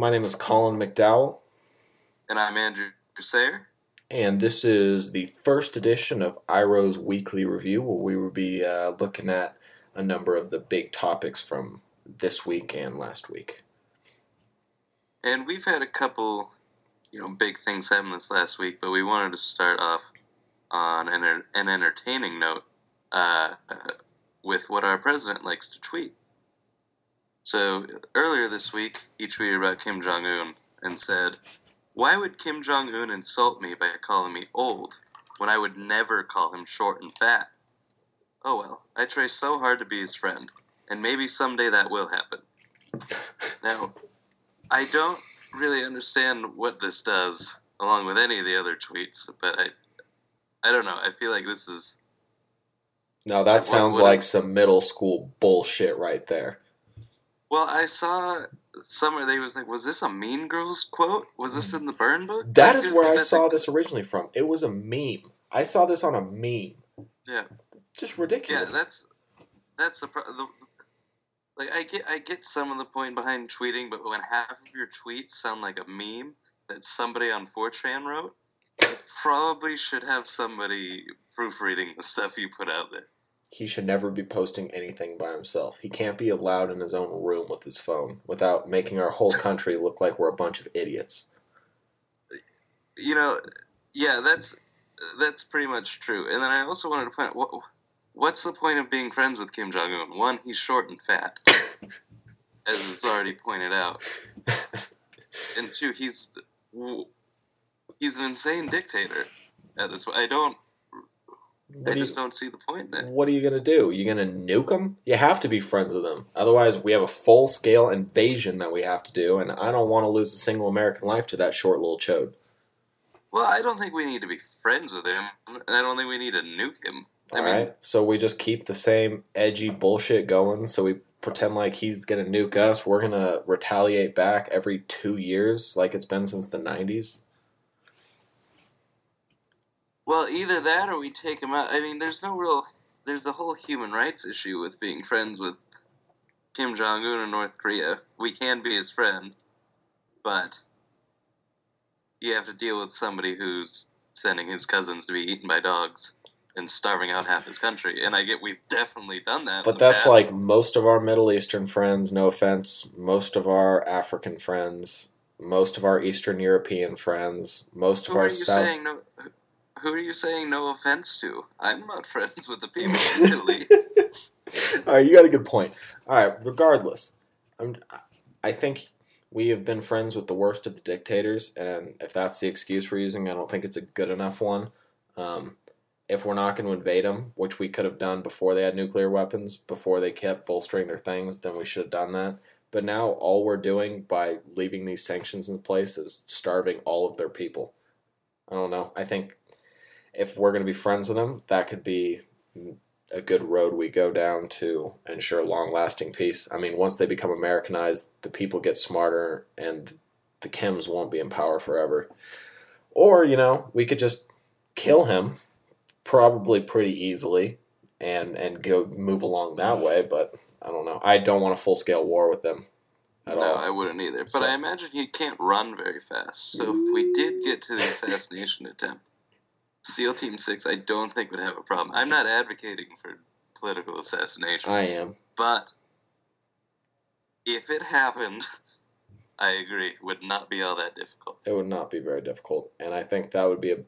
My name is Colin McDowell, And I'm Andrew Sayer. and this is the first edition of IRO's Weekly Review, where we will be uh, looking at a number of the big topics from this week and last week. And we've had a couple, you know, big things happen this last week, but we wanted to start off on an, an entertaining note uh, with what our president likes to tweet. So earlier this week, he tweeted about Kim Jong Un and said, Why would Kim Jong Un insult me by calling me old when I would never call him short and fat? Oh well, I try so hard to be his friend, and maybe someday that will happen. Now, I don't really understand what this does, along with any of the other tweets, but I, I don't know. I feel like this is Now, that sounds like some middle school bullshit right there. Well. I saw somewhere they was like, was this a Mean Girls quote? Was this in the Burn book? That is where I saw like- this originally from. It was a meme. I saw this on a meme. Yeah. Just ridiculous. Yeah, that's that's the, the like I get I get some of the point behind tweeting, but when half of your tweets sound like a meme that somebody on 4chan wrote, you probably should have somebody proofreading the stuff you put out there. He should never be posting anything by himself. He can't be allowed in his own room with his phone without making our whole country look like we're a bunch of idiots. You know, yeah, that's that's pretty much true. And then I also wanted to point out what what's the point of being friends with Kim Jong Un? One, he's short and fat, as was already pointed out, and two, he's he's an insane dictator. At this, point. I don't. What you, just don't see the point in it. what are you gonna do? You gonna nuke him? You have to be friends with them. Otherwise, we have a full scale invasion that we have to do, and I don't want to lose a single American life to that short little chode. Well, I don't think we need to be friends with him, and I don't think we need to nuke him. I All mean, right, so we just keep the same edgy bullshit going. So we pretend like he's gonna nuke us. We're gonna retaliate back every two years, like it's been since the '90s. Well, either that or we take him out. I mean, there's no real. There's a whole human rights issue with being friends with Kim Jong Un in North Korea. We can be his friend, but you have to deal with somebody who's sending his cousins to be eaten by dogs and starving out half his country. And I get we've definitely done that. But that's past. like most of our Middle Eastern friends, no offense, most of our African friends, most of our Eastern European friends, most of Who are our you South. saying no? Who are you saying no offense to? I'm not friends with the people in East. All right, you got a good point. All right, regardless, I'm, I think we have been friends with the worst of the dictators, and if that's the excuse we're using, I don't think it's a good enough one. Um, if we're not going to invade them, which we could have done before they had nuclear weapons, before they kept bolstering their things, then we should have done that. But now all we're doing by leaving these sanctions in place is starving all of their people. I don't know. I think if we're going to be friends with them, that could be a good road we go down to ensure long lasting peace. I mean, once they become Americanized, the people get smarter and the Kims won't be in power forever. Or, you know, we could just kill him probably pretty easily and and go move along that way, but I don't know. I don't want a full scale war with them at no, all. I wouldn't either. But So- I imagine he can't run very fast. So if we did get to the assassination attempt, SEAL Team Six, I don't think would have a problem. I'm not advocating for political assassination, I am. but if it happened, I agree, would not be all that difficult. it would not be very difficult and i think that would be a,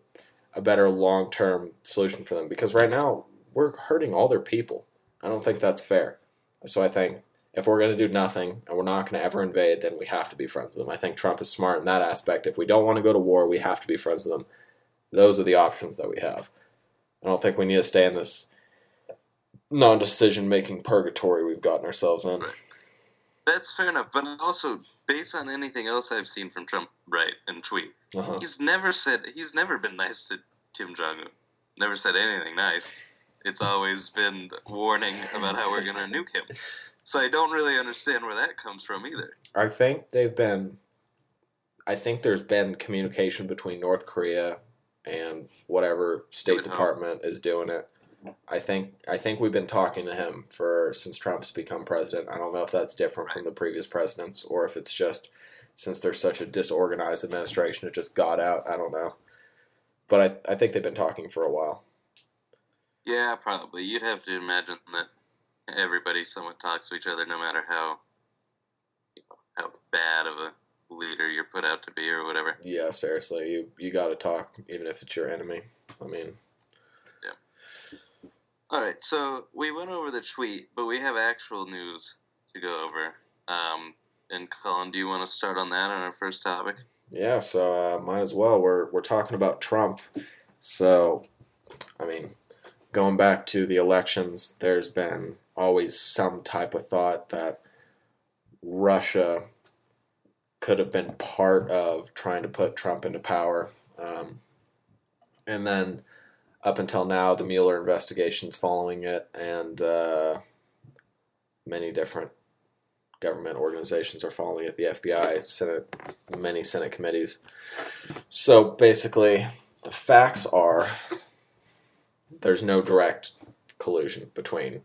a better long-term solution for them because right now we're hurting all their people i don't think that's fair so i think if we're going to do nothing and we're not going to ever invade then we have to be friends with them i think trump is smart in that aspect if we don't want to go to war we have to be friends with them those are the options that we have i don't think we need to stay in this non-decision making purgatory we've gotten ourselves in That's fair enough. But also, based on anything else I've seen from Trump, right, and tweet, uh-huh. he's never said he's never been nice to Kim Jong Un. Never said anything nice. It's always been warning about how we're gonna nuke him. So I don't really understand where that comes from either. I think they've been. I think there's been communication between North Korea and whatever State hope. Department is doing it. I think I think we've been talking to him for since Trump's become president. I don't know if that's different from the previous presidents or if it's just since they're such a disorganized administration, it just got out. I don't know, but I I think they've been talking for a while. Yeah, probably. You'd have to imagine that everybody somewhat talks to each other, no matter how how bad of a leader you're put out to be or whatever. Yeah, seriously, you you got to talk, even if it's your enemy. I mean, yeah. All right, so we went over the tweet, but we have actual news to go over. Um, and Colin, do you want to start on that on our first topic? yeah. So uh, might as well. We're we're talking about Trump. So, I mean, going back to the elections, there's been always some type of thought that Russia could have been part of trying to put Trump into power. Um, and then up until now, the Mueller investigation's following it, and uh, many different government organizations are following it. The FBI, Senate, many Senate committees. So basically, the facts are there's no direct collusion between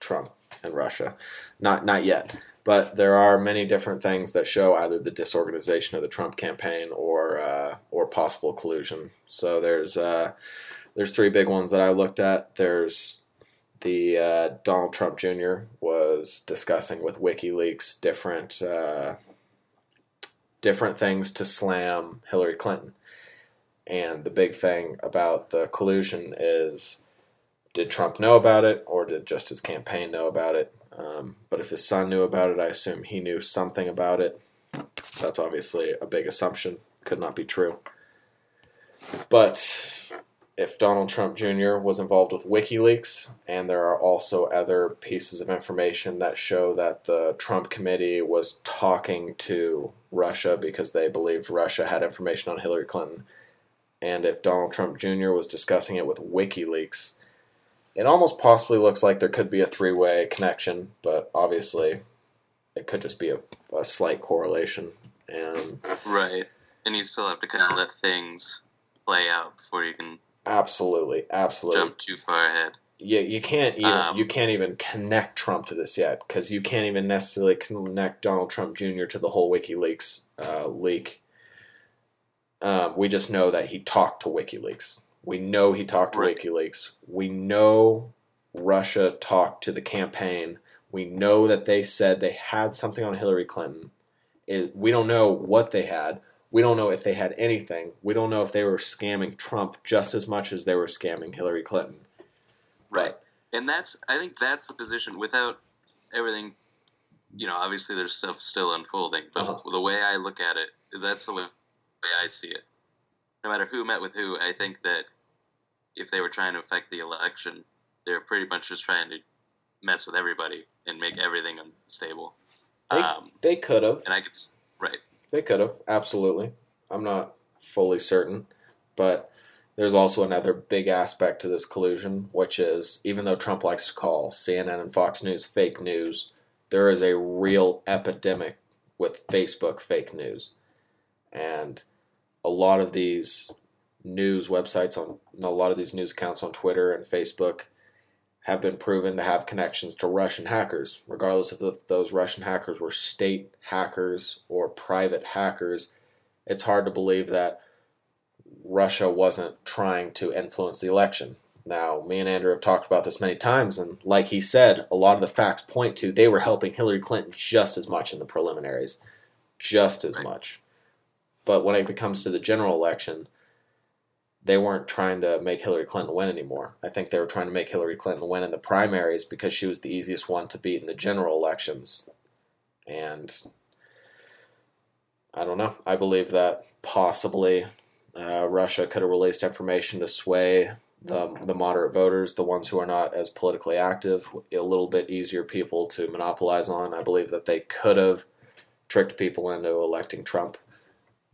Trump and Russia, not not yet. But there are many different things that show either the disorganization of the Trump campaign or uh, or possible collusion. So there's uh, there's three big ones that I looked at. There's the uh, Donald Trump Jr. was discussing with WikiLeaks different uh, different things to slam Hillary Clinton. And the big thing about the collusion is did Trump know about it or did just his campaign know about it? Um, but if his son knew about it, I assume he knew something about it. That's obviously a big assumption, could not be true. But if Donald Trump Jr. was involved with WikiLeaks, and there are also other pieces of information that show that the Trump committee was talking to Russia because they believed Russia had information on Hillary Clinton, and if Donald Trump Jr. was discussing it with WikiLeaks, it almost possibly looks like there could be a three way connection, but obviously it could just be a, a slight correlation. And Right. And you still have to kind of let things play out before you can absolutely, absolutely. jump too far ahead. Yeah, you can't even Um, you can't even connect Trump to this yet because you can't even necessarily connect Donald Trump Jr. to the whole WikiLeaks uh, leak. Um, we just know that he talked to WikiLeaks. We know he talked to Right. WikiLeaks. We know Russia talked to the campaign. We know that they said they had something on Hillary Clinton. It, we don't know what they had. We don't know if they had anything. We don't know if they were scamming Trump just as much as they were scamming Hillary Clinton. Right. And that's I think that's the position without everything you know, obviously there's stuff still unfolding, but Uh-huh. the way I look at it, that's the way I see it. No matter who met with who, I think that if they were trying to affect the election, they were pretty much just trying to mess with everybody and make everything unstable. They- um, They could have. and I could, right, They could have. Absolutely. I'm not fully certain. But there's also another big aspect to this collusion, which is even though Trump likes to call CNN and Fox News fake news, there is a real epidemic with Facebook fake news. And a lot of these news websites on a lot of these news accounts on Twitter and Facebook have been proven to have connections to Russian hackers, regardless of if those Russian hackers were state hackers or private hackers. It's hard to believe that Russia wasn't trying to influence the election. Now, me and Andrew have talked about this many times, and like he said, a lot of the facts point to they were helping Hillary Clinton just as much in the preliminaries, just as much. But when it comes to the general election, they weren't trying to make Hillary Clinton win anymore. I think they were trying to make Hillary Clinton win in the primaries because she was the easiest one to beat in the general elections. And I don't know. I believe that possibly uh, Russia could have released information to sway the the moderate voters, the ones who are not as politically active, a little bit easier people to monopolize on. I believe that they could have tricked people into electing Trump.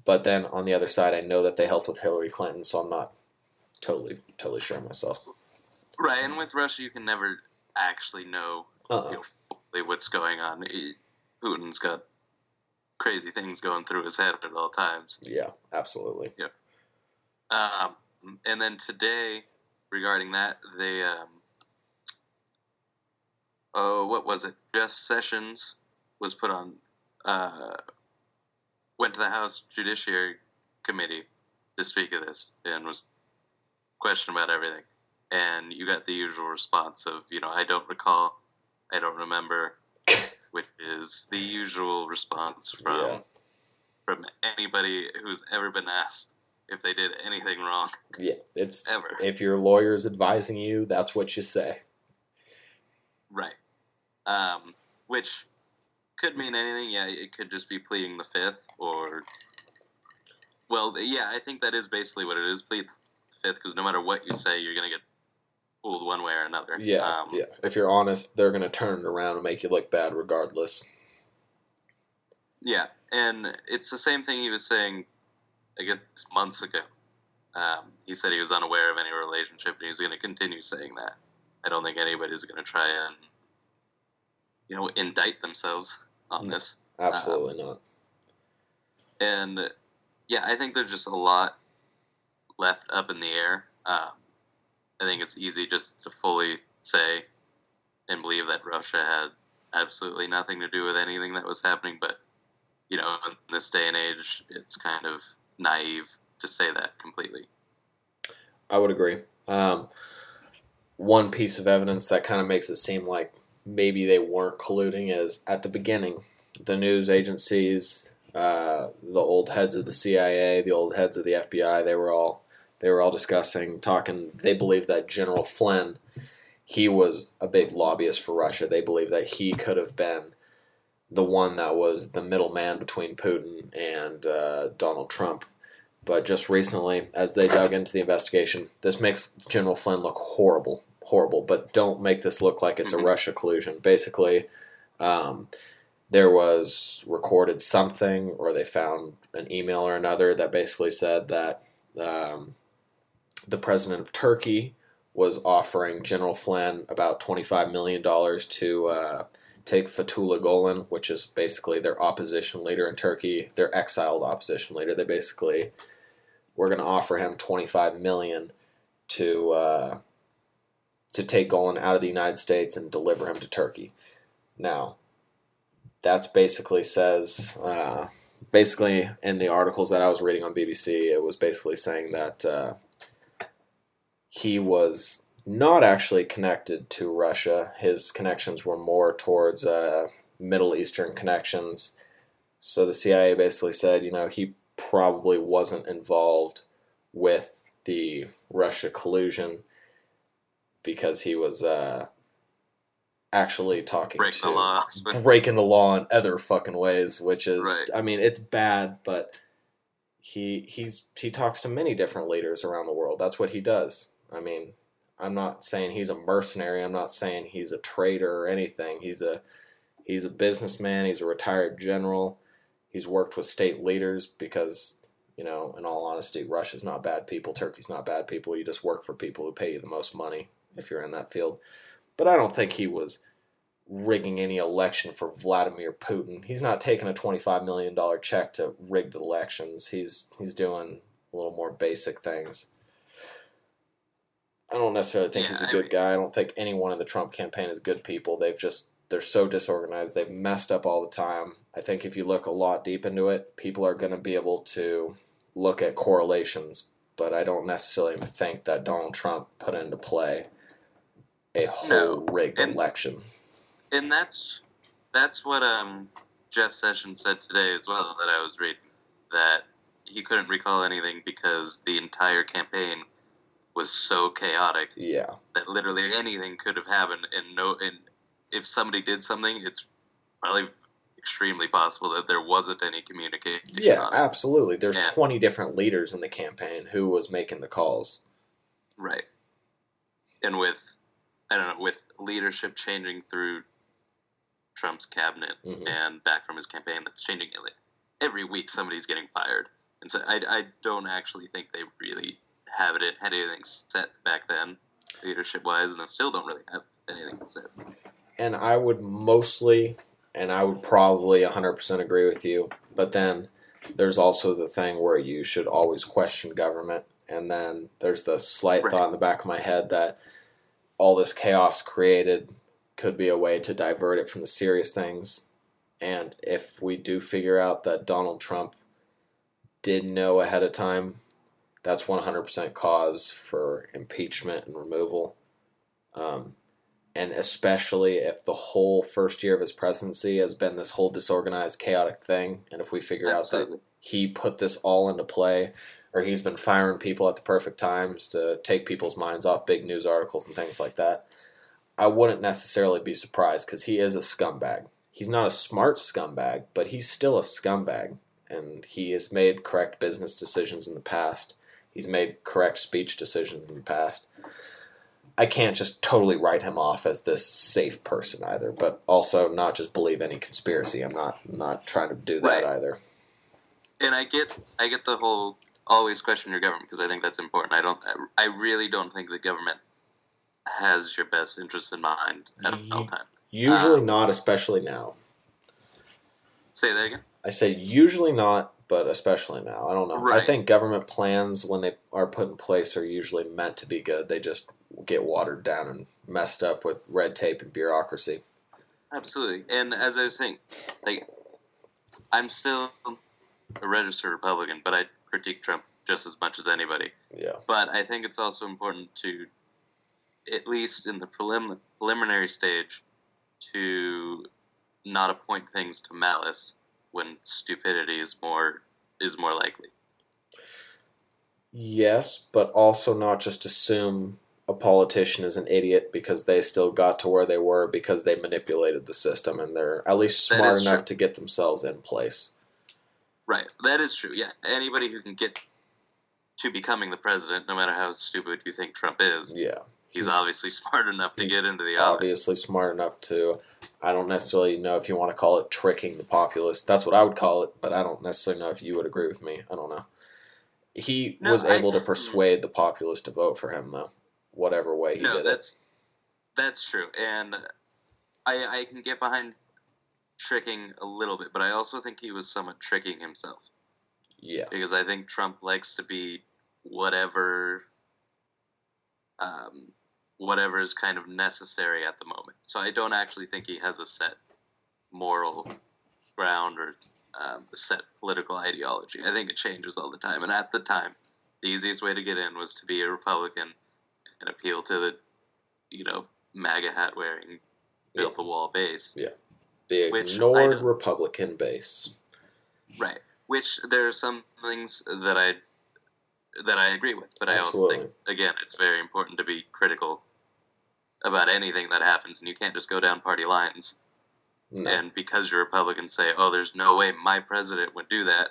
But then on the other side, I know that they helped with Hillary Clinton, so I'm not totally totally sure myself. right. And with Russia, you can never actually know Uh-uh. you know, fully what's going on. Putin's got crazy things going through his head at all times. Yeah, absolutely. Um, and then today, regarding that, they, um, oh, what was it? Jeff Sessions was put on uh, went to the House Judiciary Committee to speak of this and was questioned about everything. And you got the usual response of, you know, I don't recall, I don't remember, which is the usual response from Yeah. from anybody who's ever been asked if they did anything wrong Yeah, it's ever. if your lawyer's advising you, that's what you say. Right. Um, which could mean anything. Yeah, it could just be pleading the fifth, or well, yeah, I think that is basically what it is. Plead the fifth, because no matter what you say, you're gonna get fooled one way or another. Yeah, Um, yeah. If you're honest, they're gonna turn it around and make you look bad regardless. Yeah, and it's the same thing he was saying, I guess months ago. Um, he said he was unaware of any relationship, and he's going to continue saying that. I don't think anybody's going to try and, you know, indict themselves on No. this. Absolutely not. And yeah, I think there's just a lot left up in the air. Um, I think it's easy just to fully say and believe that Russia had absolutely nothing to do with anything that was happening, but you know, in this day and age, it's kind of naive to say that completely. I would agree. Um, one piece of evidence that kind of makes it seem like maybe they weren't colluding is at the beginning, the news agencies, uh, the old heads of the CIA, the old heads of the FBI, they were all they were all discussing, talking. They believed that General Flynn, he was a big lobbyist for Russia. They believed that he could have been the one that was the middleman between Putin and uh, Donald Trump. But just recently, as they dug into the investigation, this makes General Flynn look horrible, horrible. But don't make this look like it's a Mhm. Russia collusion. Basically, um, there was recorded something, or they found an email or another that basically said that um, the president of Turkey was offering General Flynn about $25 million to uh, take Fethullah Gulen, which is basically their opposition leader in Turkey, their exiled opposition leader. They basically were going to offer him 25 million to uh, to take Golan out of the United States and deliver him to Turkey. Now, that's basically says uh, basically in the articles that I was reading on BBC, it was basically saying that uh, he was not actually connected to Russia. His connections were more towards uh, Middle Eastern connections. So the CIA basically said, you know, he probably wasn't involved with the Russia collusion because he was uh, actually talking Break to the. But breaking the law in other fucking ways, which is Right. I mean, it's bad, but he he's he talks to many different leaders around the world. That's what he does. I mean, I'm not saying he's a mercenary. I'm not saying he's a traitor or anything. He's a he's a businessman. He's a retired general. He's worked with state leaders because, you know, in all honesty, Russia's not bad people. Turkey's not bad people. You just work for people who pay you the most money if you're in that field. But I don't think he was rigging any election for Vladimir Putin. He's not taking a $25 million check to rig the elections. He's he's doing a little more basic things. I don't necessarily think Yeah, he's a good mean- guy. I don't think anyone in the Trump campaign is good people. They've just they're so disorganized. They've messed up all the time. I think if you look a lot deep into it, people are going to be able to look at correlations, but I don't necessarily think that Donald Trump put into play a whole No, rigged and- election. and that's that's what um Jeff Sessions said today as well that I was reading that he couldn't recall anything because the entire campaign was so chaotic Yeah. that literally anything could have happened and no and if somebody did something it's probably extremely possible that there wasn't any communication Yeah, absolutely. There's Yeah. 20 different leaders in the campaign who was making the calls. right and with I don't know with leadership changing through Trump's cabinet Mhm. and back from his campaign that's changing. Every week somebody's getting fired. And so I, I don't actually think they really have it had anything set back then, leadership wise, and they still don't really have anything set. And I would mostly, and I would probably 100% agree with you, but then there's also the thing where you should always question government. And then there's the slight Right. thought in the back of my head that all this chaos created could be a way to divert it from the serious things. And if we do figure out that Donald Trump did know ahead of time, that's 100% cause for impeachment and removal. Um, and especially if the whole first year of his presidency has been this whole disorganized, chaotic thing, and if we figure Absolutely. out that he put this all into play, or he's been firing people at the perfect times to take people's minds off big news articles and things like that, I wouldn't necessarily be surprised because he is a scumbag. He's not a smart scumbag, but he's still a scumbag, and he has made correct business decisions in the past. He's made correct speech decisions in the past. I can't just totally write him off as this safe person either, but also not just believe any conspiracy. I'm not not trying to do that Right. either. And I get I get the whole always question your government because I think that's important. I don't I really don't think the government has your best interest in mind at all time. Usually Um, not, especially now. Say that again. I say usually not, but especially now. I don't know. I think government plans, when they are put in place, are usually meant to be good. They just get watered down and messed up with red tape and bureaucracy. Absolutely. And as I was saying, like I'm still a registered Republican, but I critique Trump just as much as anybody. Yeah. But I think it's also important to, at least in the prelim- preliminary stage, to not appoint things to malice when stupidity is more is more likely. Yes, but also not just assume a politician is an idiot because they still got to where they were because they manipulated the system and they're at least smart enough true. to get themselves in place. Right. That is true. Yeah. Anybody who can get to becoming the president, no matter how stupid you think Trump is, Yeah. he's He's- obviously smart enough to get into the office. obviously smart enough to I don't necessarily know if you want to call it tricking the populace. That's what I would call it, but I don't necessarily know if you would agree with me. I don't know. He No, was I- able to mm-hmm. persuade the populace to vote for him though, whatever way he no, did it. that's that's true, and I I can get behind tricking a little bit, but I also think he was somewhat tricking himself Yeah. because I think Trump likes to be whatever, um, whatever is kind of necessary at the moment. So I don't actually think he has a set moral ground or um, a set political ideology. I think it changes all the time, and at the time, the easiest way to get in was to be a Republican and appeal to the, you know, MAGA hat wearing, build Yeah. the wall base. The ignored Republican base. Right. Which there are some things that I that I agree with, but I also think again it's very important to be critical about anything that happens, and you can't just go down party lines No. and because you're Republican say, "Oh, there's no way my president would do that."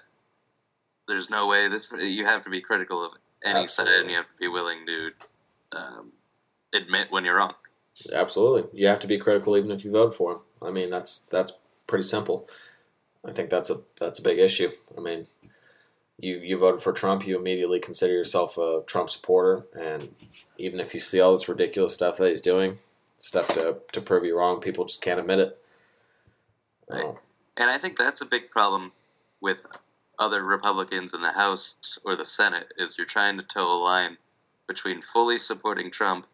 There's no way this. You have to be critical of any side, and you have to be willing to um, admit when you're wrong. Absolutely. You have to be critical even if you vote for him. I mean, that's that's pretty simple. I think that's a that's a big issue. I mean, you you voted for Trump, you immediately consider yourself a Trump supporter, and even if you see all this ridiculous stuff that he's doing, stuff to to prove you wrong, people just can't admit it. Right. Oh, And I think that's a big problem with other Republicans in the House or the Senate is you're trying to toe a line between fully supporting Trump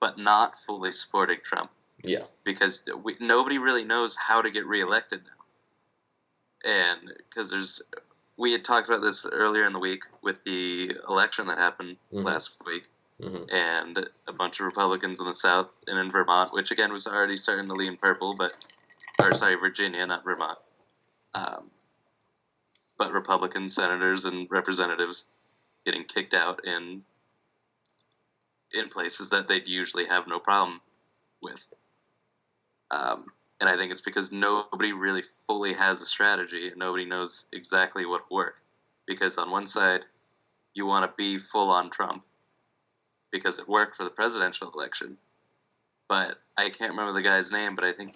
but not fully supporting Trump yeah, because we, nobody really knows how to get reelected now. And because there's we had talked about this earlier in the week with the election that happened Mhm. last week hmm and a bunch of Republicans in the South and in Vermont, which again was already starting to lean purple, but or sorry, Virginia, not Vermont. Um, but Republican senators and representatives getting kicked out in in places that they'd usually have no problem with. Um, and I think it's because nobody really fully has a strategy and nobody knows exactly what work. Because on one side, you want to be full on Trump because it worked for the presidential election. But I can't remember the guy's name, but I think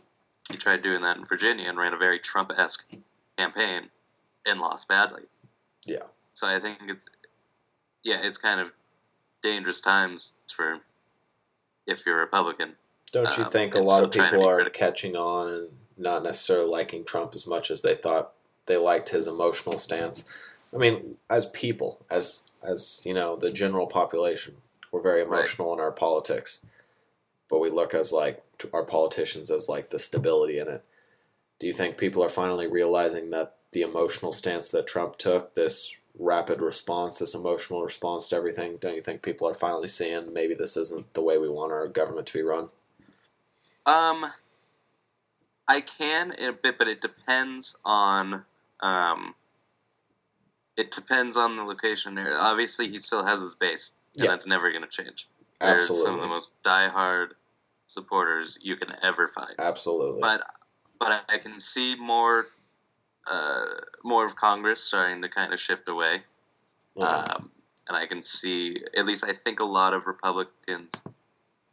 he tried doing that in Virginia and ran a very Trump esque campaign and lost badly. Yeah. So I think it's, yeah, it's kind of dangerous times for if you're a Republican. Don't you Um, think a lot of people are critical. catching on and not necessarily liking Trump as much as they thought they liked his emotional stance? I mean, as people, as as you know, the general population, we're very Right. emotional in our politics, but we look as like our politicians as like the stability in it. Do you think people are finally realizing that the emotional stance that Trump took, this rapid response, this emotional response to everything, don't you think people are finally seeing maybe this isn't the way we want our government to be run? Um, I can a bit, but it depends on um, it depends on the location there. Obviously, he still has his base, and Yeah. that's never going to change. They're some of the most diehard supporters you can ever find. Absolutely. But but I can see more uh, more of Congress starting to kind of shift away. Um, and I can see, at least I think a lot of Republicans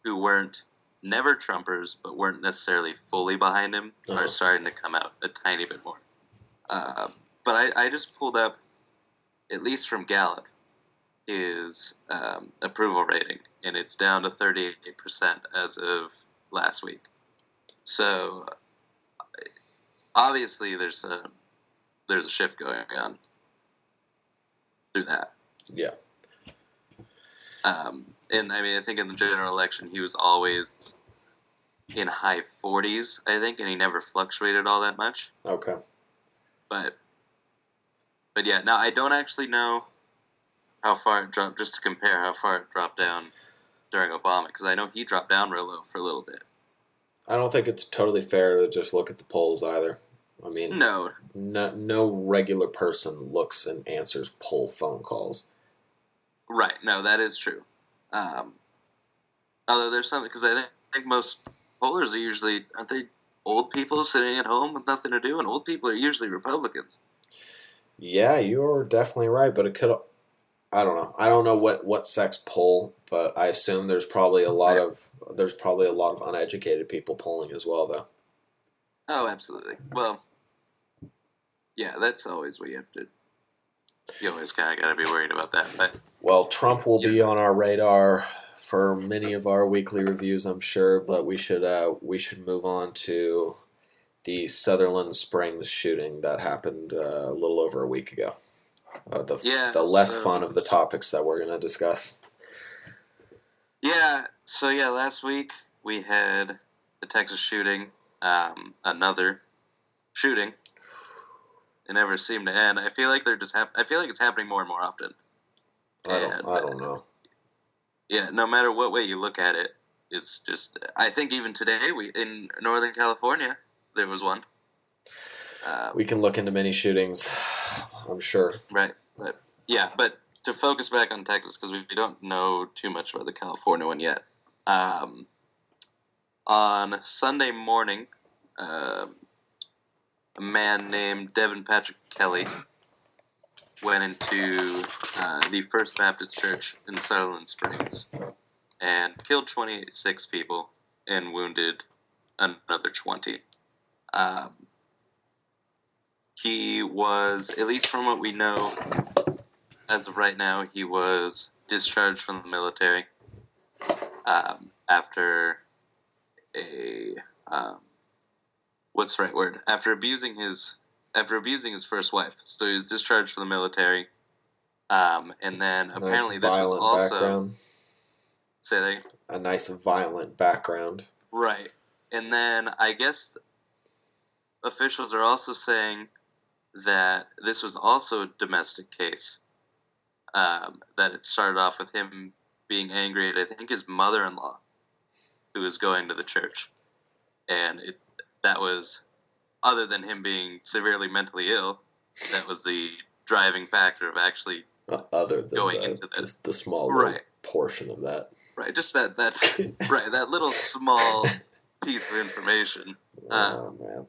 who weren't never Trumpers, but weren't necessarily fully behind him, Uh-huh. are starting to come out a tiny bit more. Um, but I, I just pulled up, at least from Gallup, his um, approval rating, and it's down to 38% as of last week. So obviously, there's a there's a shift going on through that. yeah. Um, and I mean, I think in the general election, he was always in high 40s, I think, and he never fluctuated all that much. Okay. But, but yeah, now I don't actually know how far it dropped. Just to compare how far it dropped down during Obama, because I know he dropped down real low for a little bit. I don't think it's totally fair to just look at the polls either. I mean, No, no, no regular person looks and answers poll phone calls. right? No, that is true. Um, although there's something because I think, think most pollers are usually aren't they old people sitting at home with nothing to do, and old people are usually Republicans. Yeah, you're definitely right, but it could. I don't know. I don't know what what sex poll, but I assume there's probably a lot Yeah. of there's probably a lot of uneducated people polling as well, though. Oh, absolutely. Well, yeah, that's always what you have to. You always kind of got to be worried about that. But Well, Trump will be on our radar for many of our weekly reviews, I'm sure, but we should uh, we should move on to the Sutherland Springs shooting that happened uh, a little over a week ago. Uh, the Yeah, the less so- fun of the topics that we're going to discuss. yeah, so yeah, last week we had the Texas shooting, um, another shooting. It never seemed to end. I feel like they're just hap- I feel like it's happening more and more often. I don't And, I don't know. Yeah, no matter what way you look at it, it's just. I think even today, we in Northern California, there was one. Um, We can look into many shootings, I'm sure. Right. But yeah, but to focus back on Texas because we, we don't know too much about the California one yet. Um, on Sunday morning, um, a man named Devin Patrick Kelley went into uh, the First Baptist Church in Sutherland Springs and killed 26 people and wounded another 20. Um, he was, at least from what we know, as of right now, he was discharged from the military um, after a um, what's the right word? After abusing his after abusing his first wife. So he was discharged from the military, um, and then apparently nice this was also background. say A nice violent background. Right. And then I guess officials are also saying that this was also a domestic case. Um, that it started off with him being angry at, I think, his mother in law, who was going to the church. And it, that was, other than him being severely mentally ill, that was the driving factor of actually, uh, Other than Going the, into that. the, the small Right. portion of that. right, just that, that, right, that little small piece of information. oh man.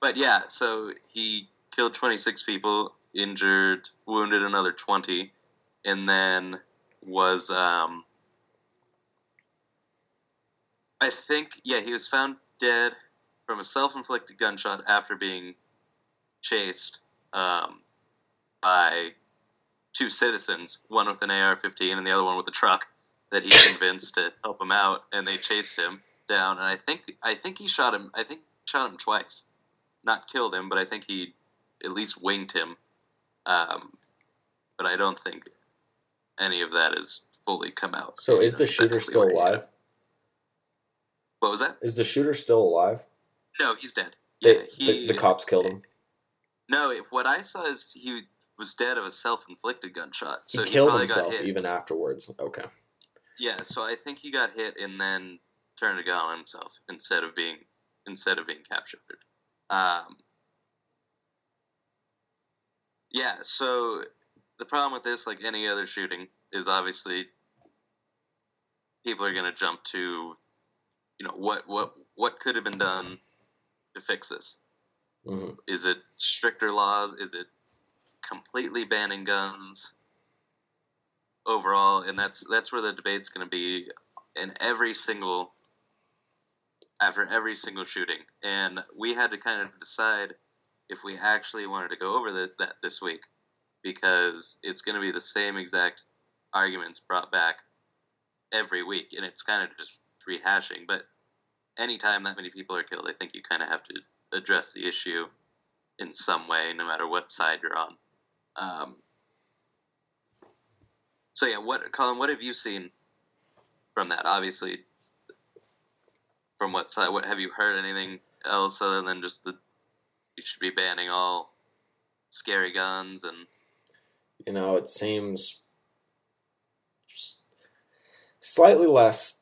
But yeah, so he killed 26 people, injured, wounded another 20, and then was, um, I think, yeah, he was found dead from a self inflicted gunshot after being chased um, by two citizens, one with an AR 15 and the other one with a truck that he convinced to help him out, and they chased him down. And I think I think he shot him. I think shot him twice not killed him, but I think he at least winged him. Um, but I don't think any of that has fully come out. So is the shooter still alive? What was that? Is the shooter still alive? No, he's dead. They- Yeah, he. the, the cops killed him. No, if what I saw is he was dead of a self-inflicted gunshot. So he he, killed probably got himself hit. even afterwards. Okay. Yeah, so I think he got hit and then turned a gun on himself instead of being instead of being captured. Um, yeah, so the problem with this, like any other shooting, is obviously people are going to jump to, you know, what what what could have been done to fix this. hmm Is it stricter laws? Is it completely banning guns overall? And that's that's where the debate's going to be in every single after every single shooting. And we had to kind of decide if we actually wanted to go over the, that this week because it's going to be the same exact arguments brought back every week, and it's kind of just rehashing. But anytime that many people are killed, I think you kind of have to address the issue in some way, no matter what side you're on. Um, so yeah, what Colin? What have you seen from that? Obviously, from what side? What have you heard anything else other than just the you should be banning all scary guns and You know, it seems slightly less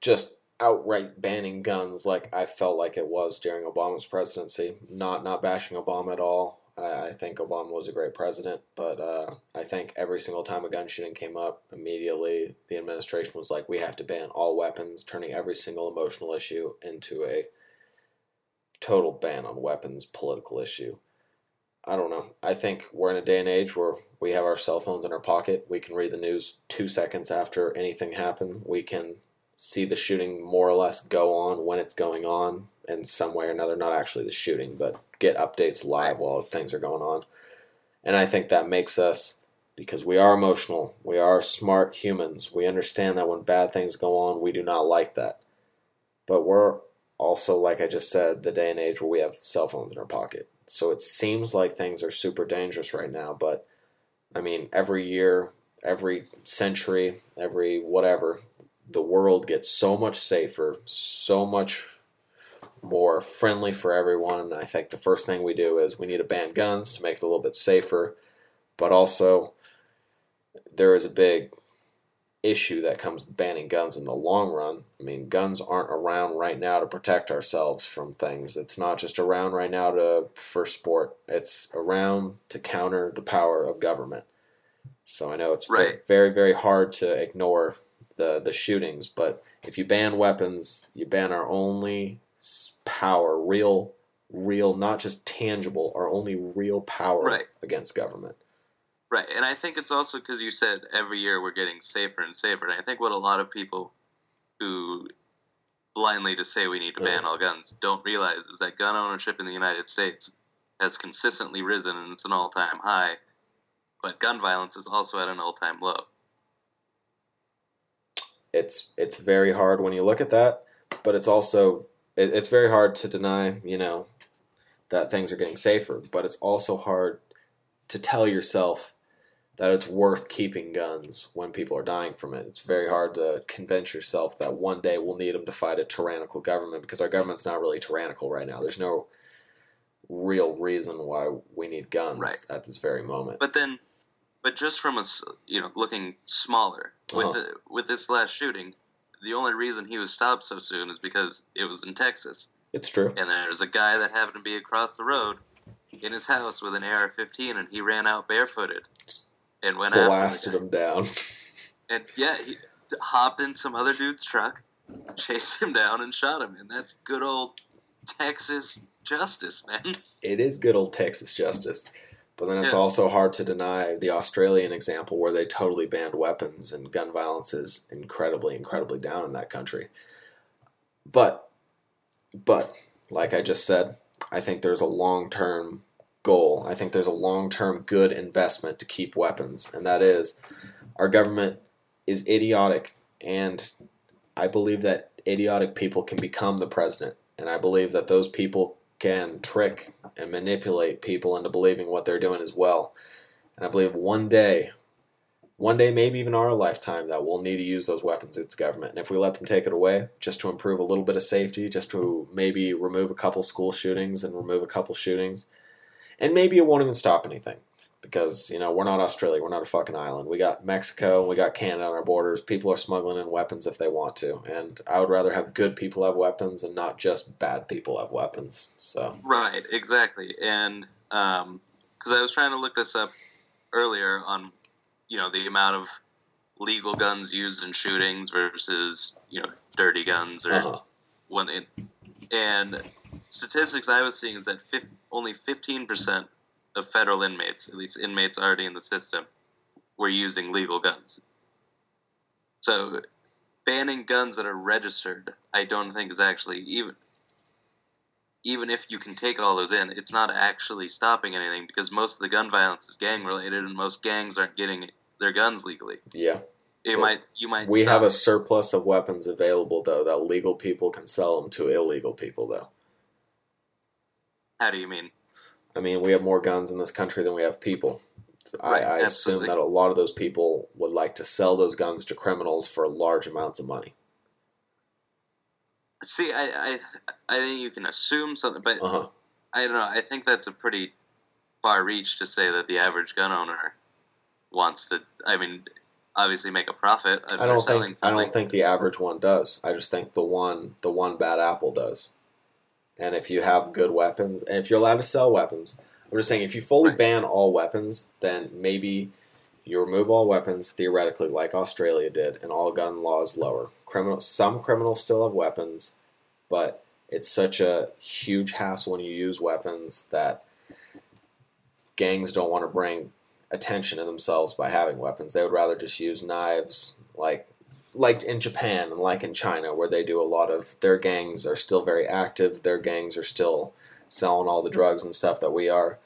just outright banning guns like I felt like it was during Obama's presidency. Not not bashing Obama at all. I, I think Obama was a great president, but uh, I think every single time a gun shooting came up, immediately the administration was like, "We have to ban all weapons," turning every single emotional issue into a total ban on weapons political issue. I don't know. I think we're in a day and age where we have our cell phones in our pocket. We can read the news two seconds after anything happened. We can see the shooting more or less go on when it's going on in some way or another. Not actually the shooting, but get updates live while things are going on. And I think that makes us, because we are emotional, we are smart humans. We understand that when bad things go on, we do not like that. But we're also, like I just said, the day and age where we have cell phones in our pocket. So it seems like things are super dangerous right now. But I mean, every year, every century, every whatever, the world gets so much safer, so much more friendly for everyone. I think the first thing we do is we need to ban guns to make it a little bit safer. But also, there is a big issue that comes with banning guns in the long run. I mean, guns aren't around right now to protect ourselves from things. It's not just around right now to for sport. It's around to counter the power of government. So I know it's Right. very very hard to ignore the the shootings, but if you ban weapons, you ban our only power, real real not just tangible, our only real power Right. against government. Right, and I think it's also because you said every year we're getting safer and safer. And I think what a lot of people who blindly just say we need to ban all guns don't realize is that gun ownership in the United States has consistently risen and it's an all time high, but gun violence is also at an all time low. It's it's very hard when you look at that, but it's also it, it's very hard to deny, you know, that things are getting safer. But it's also hard to tell yourself that it's worth keeping guns when people are dying from it. It's very hard to convince yourself that one day we'll need them to fight a tyrannical government because our government's not really tyrannical right now. There's no real reason why we need guns Right. at this very moment. But then, but just from a you know looking smaller with Uh-huh. the, with this last shooting, the only reason he was stopped so soon is because it was in Texas. It's true. and there's a guy that happened to be across the road in his house with an AR-15, and he ran out barefooted and went Blasted them down. And yeah, he hopped in some other dude's truck, chased him down, and shot him. And that's good old Texas justice, man. it is good old Texas justice. But then it's Yeah. also hard to deny the Australian example where they totally banned weapons and gun violence is incredibly, incredibly down in that country. But, but, like I just said, I think there's a long term goal. I think there's a long term good investment to keep weapons, and that is our government is idiotic, and I believe that idiotic people can become the president, and I believe that those people can trick and manipulate people into believing what they're doing as well. And I believe one day, one day, maybe even our lifetime, that we'll need to use those weapons against government. And if we let them take it away, just to improve a little bit of safety, just to maybe remove a couple school shootings and remove a couple shootings, and maybe it won't even stop anything because you know we're not Australia, we're not a fucking island. We got Mexico, we got Canada on our borders. People are smuggling in weapons if they want to, and I would rather have good people have weapons and not just bad people have weapons. So Right, exactly. And because I was trying to look this up earlier on, you know, the amount of legal guns used in shootings versus you know dirty guns or uh-huh. in, and statistics I was seeing is that fif- only fifteen percent of federal inmates, at least inmates already in the system, were using legal guns. So banning guns that are registered, I don't think is actually even even if you can take all those in, it's not actually stopping anything because most of the gun violence is gang related and most gangs aren't getting their guns legally. yeah. It Well, might you might We have a surplus of weapons available though that legal people can sell them to illegal people though. how do you mean? I mean, we have more guns in this country than we have people. I, Right, I assume that a lot of those people would like to sell those guns to criminals for large amounts of money. See, I, I I think you can assume something, but Uh huh. I don't know. I think that's a pretty far reach to say that the average gun owner wants to. I mean, obviously make a profit. I don't selling think I don't think the average one does. I just think the one the one bad apple does. And if you have good weapons, and if you're allowed to sell weapons, I'm just saying if you fully Right. ban all weapons, then maybe you remove all weapons theoretically, like Australia did, and all gun laws lower. Criminal some criminals still have weapons, but it's such a huge hassle when you use weapons that gangs don't want to bring attention to themselves by having weapons. They would rather just use knives, like like in Japan and like in China, where they do a lot of their gangs are still very active. Their gangs are still selling all the drugs and stuff that we are.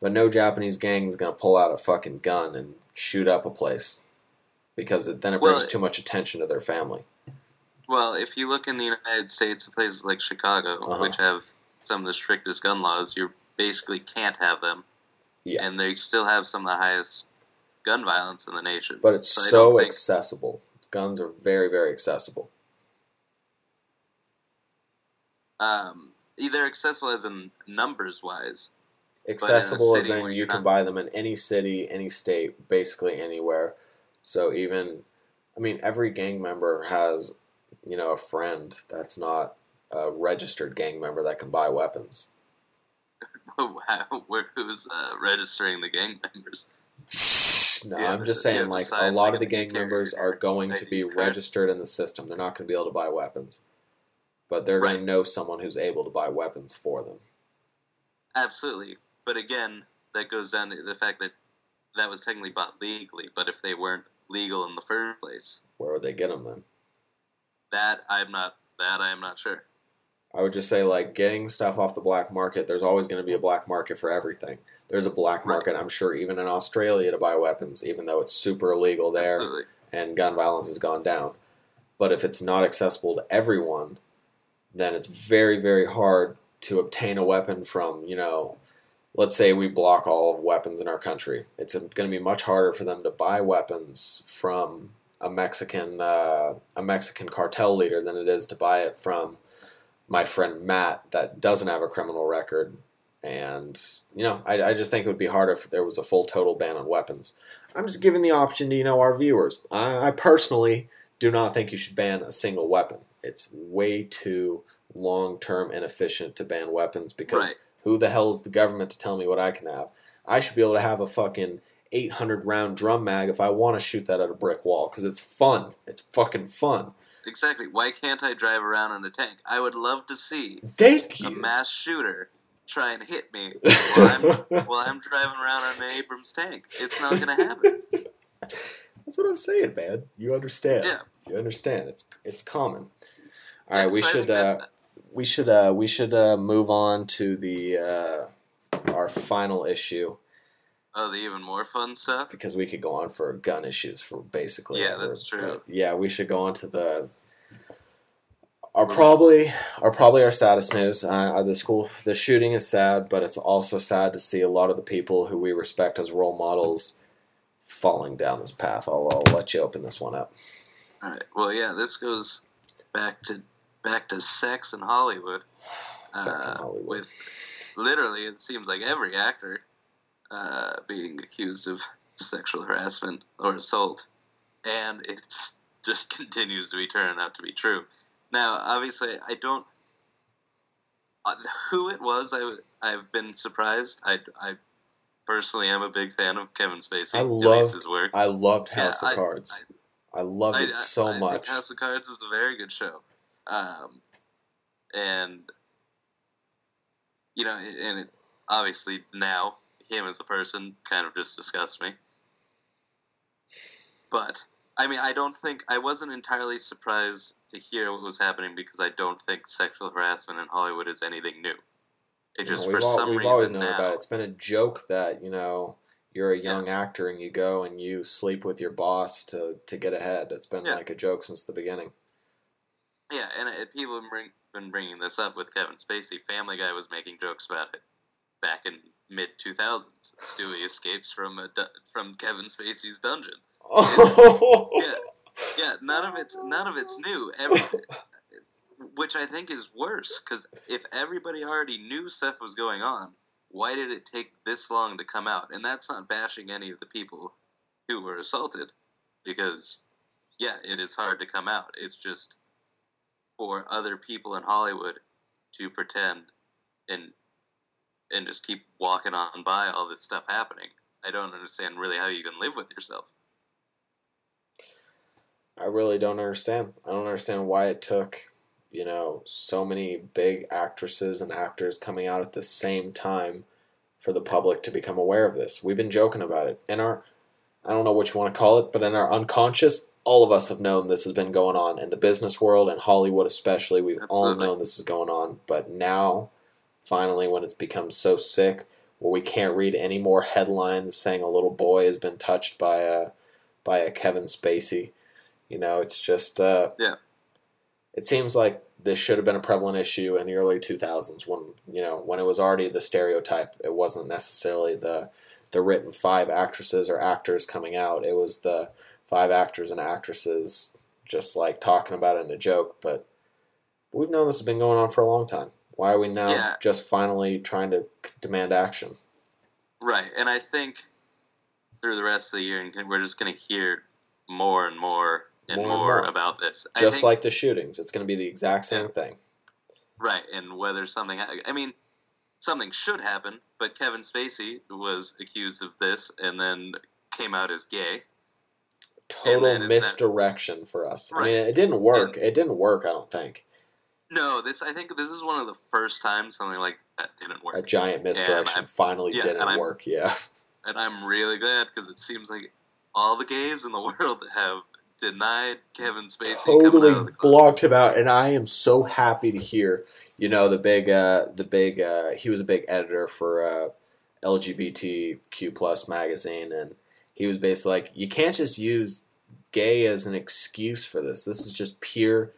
But no Japanese gang is gonna pull out a fucking gun and shoot up a place because it, then it brings Well, too much attention to their family. Well, if you look in the United States, places like Chicago, Uh-huh. which have some of the strictest gun laws, you basically can't have them. Yeah. And they still have some of the highest gun violence in the nation. But it's So so accessible. Guns are very very accessible. um, either accessible as in numbers wise. accessible as in you can not- buy them in any city, any state, basically anywhere. So even, I mean, every gang member has, you know, a friend that's not a registered gang member that can buy weapons. Who's uh, registering the gang members? No, Yeah, I'm just saying, like a lot of the gang members are going to be registered in the system. They're not going to be able to buy weapons, but they're going to know someone who's able to buy weapons for them. Absolutely. But again, that goes down to the fact that that was technically bought legally, but if they weren't legal in the first place, Where would they get them then? that I'm not that I am not sure. I would just say like getting stuff off the black market. There's always going to be a black market for everything. There's a black market, I'm sure, even in Australia to buy weapons, even though it's super illegal there Absolutely. and gun violence has gone down. But if it's not accessible to everyone, then it's very, very hard to obtain a weapon from, you know, let's say we block all of weapons in our country. It's going to be much harder for them to buy weapons from a Mexican uh, a Mexican cartel leader than it is to buy it from my friend Matt that doesn't have a criminal record. And you know, I, I just think it would be harder if there was a full total ban on weapons. I'm just giving the option to you know our viewers. I, I personally do not think you should ban a single weapon. It's way too long term inefficient to ban weapons because Right. who the hell is the government to tell me what I can have? I should be able to have a fucking 800 round drum mag if I want to shoot that at a brick wall because it's fun. It's fucking fun. Exactly. Why can't I drive around in a tank? I would love to see Thank a mass shooter try and hit me while I'm while I'm driving around on an Abrams tank. It's not going to happen. That's what I'm saying, man. You understand. Yeah. You understand. It's it's common. All right, we So should uh, we should uh, we should uh, move on to the uh, our final issue oh, the even more fun stuff. because we could go on for gun issues for basically Yeah, ever, that's true. but yeah, we should go on to the our probably our probably our saddest news. Uh, the school the shooting is sad, but it's also sad to see a lot of the people who we respect as role models falling down this path. I'll, I'll let you open this one up. All right. Well, yeah, this goes back to back to sex in Hollywood. Sex in uh, Hollywood. with literally, it seems like every actor uh, being accused of sexual harassment or assault, and it just continues to be turning out to be true. Now, obviously, I don't. Uh, who it was, I I've been surprised. I, I personally am a big fan of Kevin Spacey. I loved- his work. I loved House Yeah, of Cards. I, loved it so I much. House of Cards is a very good show, um, and you know, and it, obviously now him as a person kind of just disgusts me. But I mean, I don't think I wasn't entirely surprised to hear what was happening because I don't think sexual harassment in Hollywood is anything new. It just You for know, we've al- some we've reason always known now. about it. It's been a joke that you know you're a Yeah. young actor and you go and you sleep with your boss to to get ahead. It's been Yeah. like a joke since the beginning. Yeah, and it, people have bring, been bringing this up with Kevin Spacey. Family Guy was making jokes about it back in mid 2000s. Stewie escapes from a du- from Kevin Spacey's dungeon. Oh. Yeah, yeah. None of it's none of it's new. Every, which I think is worse because if everybody already knew stuff was going on, why did it take this long to come out? And that's not bashing any of the people who were assaulted, because yeah, it is hard to come out. It's just for other people in Hollywood to pretend and and just keep walking on by all this stuff happening. I don't understand really how you can live with yourself. I really don't understand. I don't understand why it took, you know, so many big actresses and actors coming out at the same time for the public to become aware of this. We've been joking about it. In our I don't know what you want to call it, but in our unconscious, all of us have known this has been going on in the business world and Hollywood especially. We've all known this is going on, but now finally when it's become so sick where we can't read any more headlines saying a little boy has been touched by a by a Kevin Spacey. You know, it's just uh, Yeah. It seems like this should have been a prevalent issue in the early 2000s when you know when it was already the stereotype. It wasn't necessarily the the written five actresses or actors coming out. It was the five actors and actresses just like talking about it in a joke. But we've known this has been going on for a long time. Why are we now Yeah. just finally trying to demand action? Right, and I think through the rest of the year, we're just going to hear more and more and More more, and more. about this. Just think- like the shootings, it's going to be the exact same thing. right, and whether something, I mean, something should happen, but Kevin Spacey was accused of this and then came out as gay. Total then is that- misdirection for us. I mean, it didn't work. It didn't work. I don't think No, this I think this is one of the first times something like that didn't work. a giant misdirection I'm- finally yeah, didn't and I'm- work. Yeah. and I'm really glad because it seems like all the gays in the world have denied Kevin Spacey totally out of the blocked him out and i am so happy to hear you know the big uh the big uh he was a big editor for uh lgbtq plus magazine and he was basically like you can't just use gay as an excuse for this this is just pure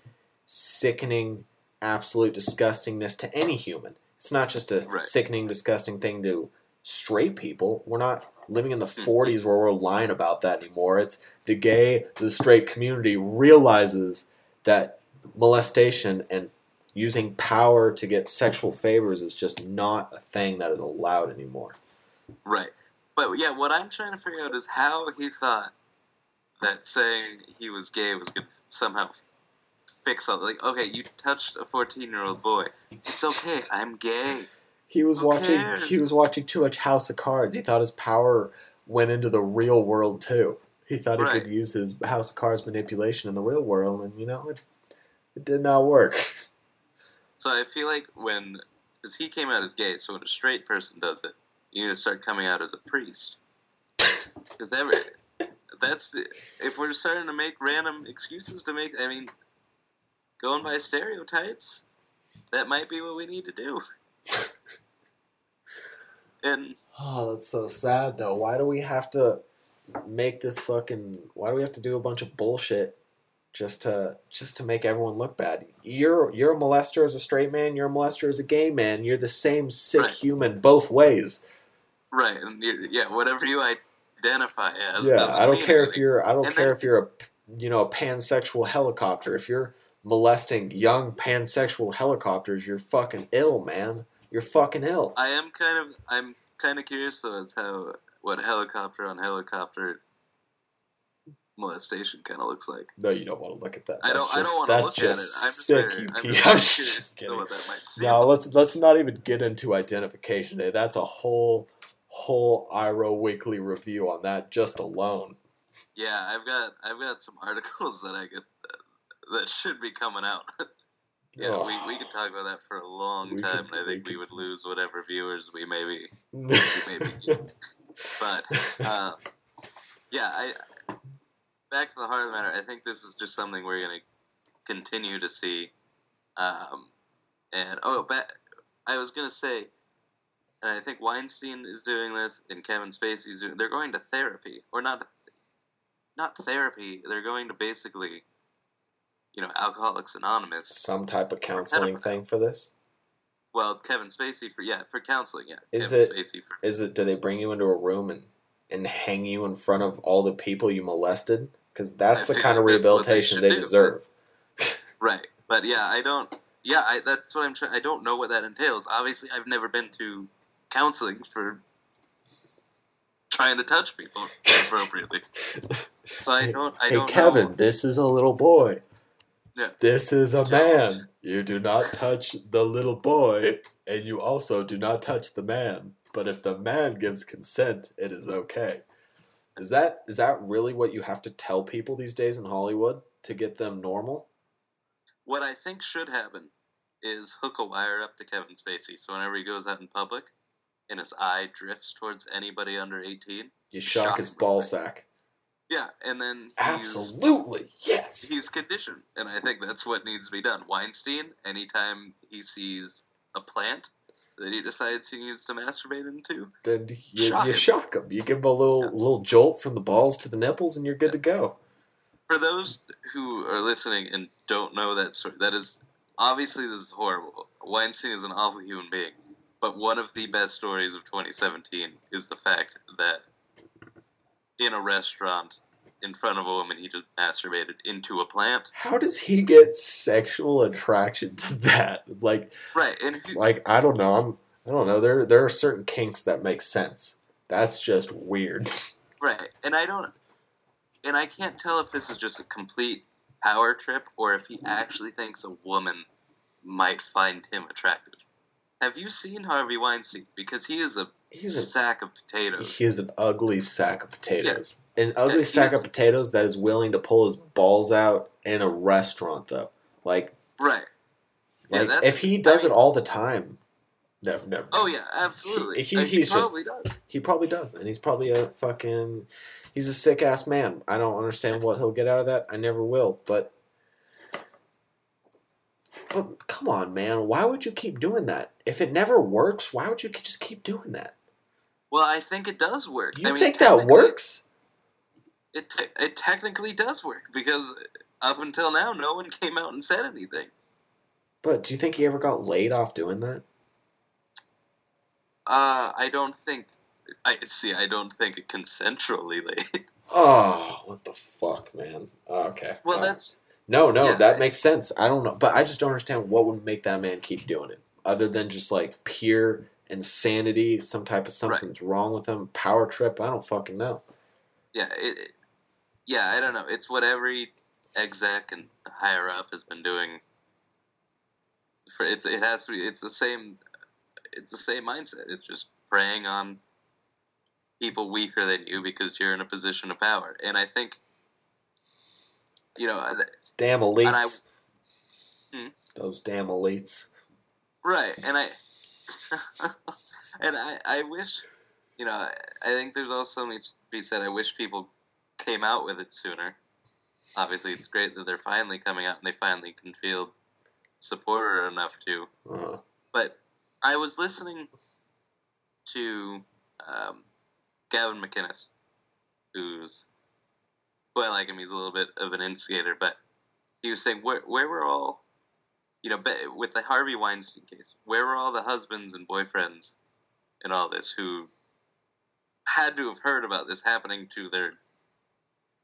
sickening absolute disgustingness to any human it's not just a Right. sickening disgusting thing to straight people we're not living in the Mhm. 40s where we're lying about that anymore it's the gay, the straight community realizes that molestation and using power to get sexual favors is just not a thing that is allowed anymore. Right. But yeah, what I'm trying to figure out is how he thought that saying he was gay was going to somehow fix all. Like, okay, you touched a 14 year old boy. It's okay. I'm gay. He was Who watching cares? he was watching too much House of Cards. He thought his power went into the real world too. He thought he could use his House of Cards manipulation in the real world and you know it it did not work. So I feel like when, because he came out as gay, so when a straight person does it, you need to start coming out as a priest. Because every, that's the, if we're starting to make random excuses to make, I mean, going by stereotypes, that might be what we need to do. And Oh, that's so sad though. Why do we have to make this fucking why do we have to do a bunch of bullshit just to just to make everyone look bad? You're you're a molester as a straight man, you're a molester as a gay man. You're the same sick Right. human both ways. right, and yeah, whatever you identify as. Yeah, I don't care if you're I don't And care then- if you're a you know, a pansexual helicopter. If you're molesting young pansexual helicopters, you're fucking ill, man. You're fucking ill. I am kind of I'm kind of curious though as how what helicopter on helicopter molestation kind of looks like. No, you don't want to look at that. I don't. That's I just- don't want to that's look at it. I'm just just sick, very, you I'm just I'm just kidding. what that might seem. No, let's let's not even get into identification day. That's a whole whole Iro Weekly review on that just alone. Yeah, I've got I've got some articles that I could that should be coming out. yeah, Oh. we, we could talk about that for a long We time, could- and I think we we, would lose whatever viewers we maybe maybe get. But uh, yeah, I back to the heart of the matter. I think this is just something we're going to continue to see. Um, and oh, but I was going to say, and I think Weinstein is doing this, and Kevin Spacey's doing. They're going to therapy, or not, not therapy. They're going to basically, you know, Alcoholics Anonymous. Some type of counseling thing for this. Well, Kevin Spacey for yeah for counseling. Yeah, Is Kevin it- Spacey for Is it? Do they bring you into a room and and hang you in front of all the people you molested? Because that's I the kind of they rehabilitation they do. deserve. Right. But yeah, I don't. Yeah, I, that's what I'm trying. I don't know what that entails. Obviously, I've never been to counseling for trying to touch people appropriately. so I don't. I hey don't Kevin, know. this is a little boy. Yeah. This is a man. You do not touch the little boy, and you also do not touch the man. But if the man gives consent, it is okay. Is that is that really what you have to tell people these days in Hollywood to get them normal? What I think should happen is hook a wire up to Kevin Spacey, so whenever he goes out in public, and his eye drifts towards anybody under 18, You shock Shock his ball sack. Yeah, and then he's Absolutely, yes. he's conditioned, and I think that's what needs to be done. Weinstein, anytime he sees a plant that he decides he needs to masturbate into, then you, Shock you him. shock him. You give him a little Yeah. little jolt from the balls to the nipples, and you're good to go. for those who are listening and don't know that story, that is obviously this is horrible. Weinstein is an awful human being, but one of the best stories of 2017 is the fact that in a restaurant in front of a woman he just masturbated into a plant. How does he get sexual attraction to that? Like, Right, and who, like I don't know. I'm I don't know. There there are certain kinks that make sense. That's just weird. right, and I don't, and I can't tell if this is just a complete power trip or if he actually thinks a woman might find him attractive. Have you seen Harvey Weinstein? Because he is a He's a sack of potatoes. he is an ugly sack of potatoes. An ugly Yeah, sack of potatoes that is willing to pull his balls out in a restaurant though. Like Right. Like that's- if he does I it all the time, never never. Oh yeah, absolutely. He- Uh, he's- he's just- probably does. He probably does, and he's probably a fucking. He's a sick ass man. I don't understand what he'll get out of that. I never will. But, but come on, man. Why would you keep doing that? If it never works, why would you just keep doing that? Well, I think it does work. You I mean, think that works? It te- it technically does work because up until now, no one came out and said anything. But do you think he ever got laid off doing that? Uh, I don't think. I see. I don't think it consensually laid. Oh, what the fuck, man. Oh, okay. well, that's no, no, yeah, that I- makes sense. I don't know, but I just don't understand what would make that man keep doing it, other than just like pure insanity, some type of something's wrong with them, power trip. I don't fucking know. yeah. It, yeah, I don't know. It's what every exec and higher up has been doing. For it's it has to be. It's the same. It's the same mindset. It's just preying on people weaker than you because you're in a position of power. And I think, you know, Damn I- elites. Hmm? Those damn elites. right? And I, and I, I wish, you know, I I think there's also something to be said. I wish people came out with it sooner. Obviously, it's great that they're finally coming out and they finally can feel supported enough to. Uh, But I was listening to um, Gavin McInnes, who's who I like him. He's a little bit of an instigator, but he was saying where where were all, you know, with the Harvey Weinstein case, where were all the husbands and boyfriends and all this who had to have heard about this happening to their,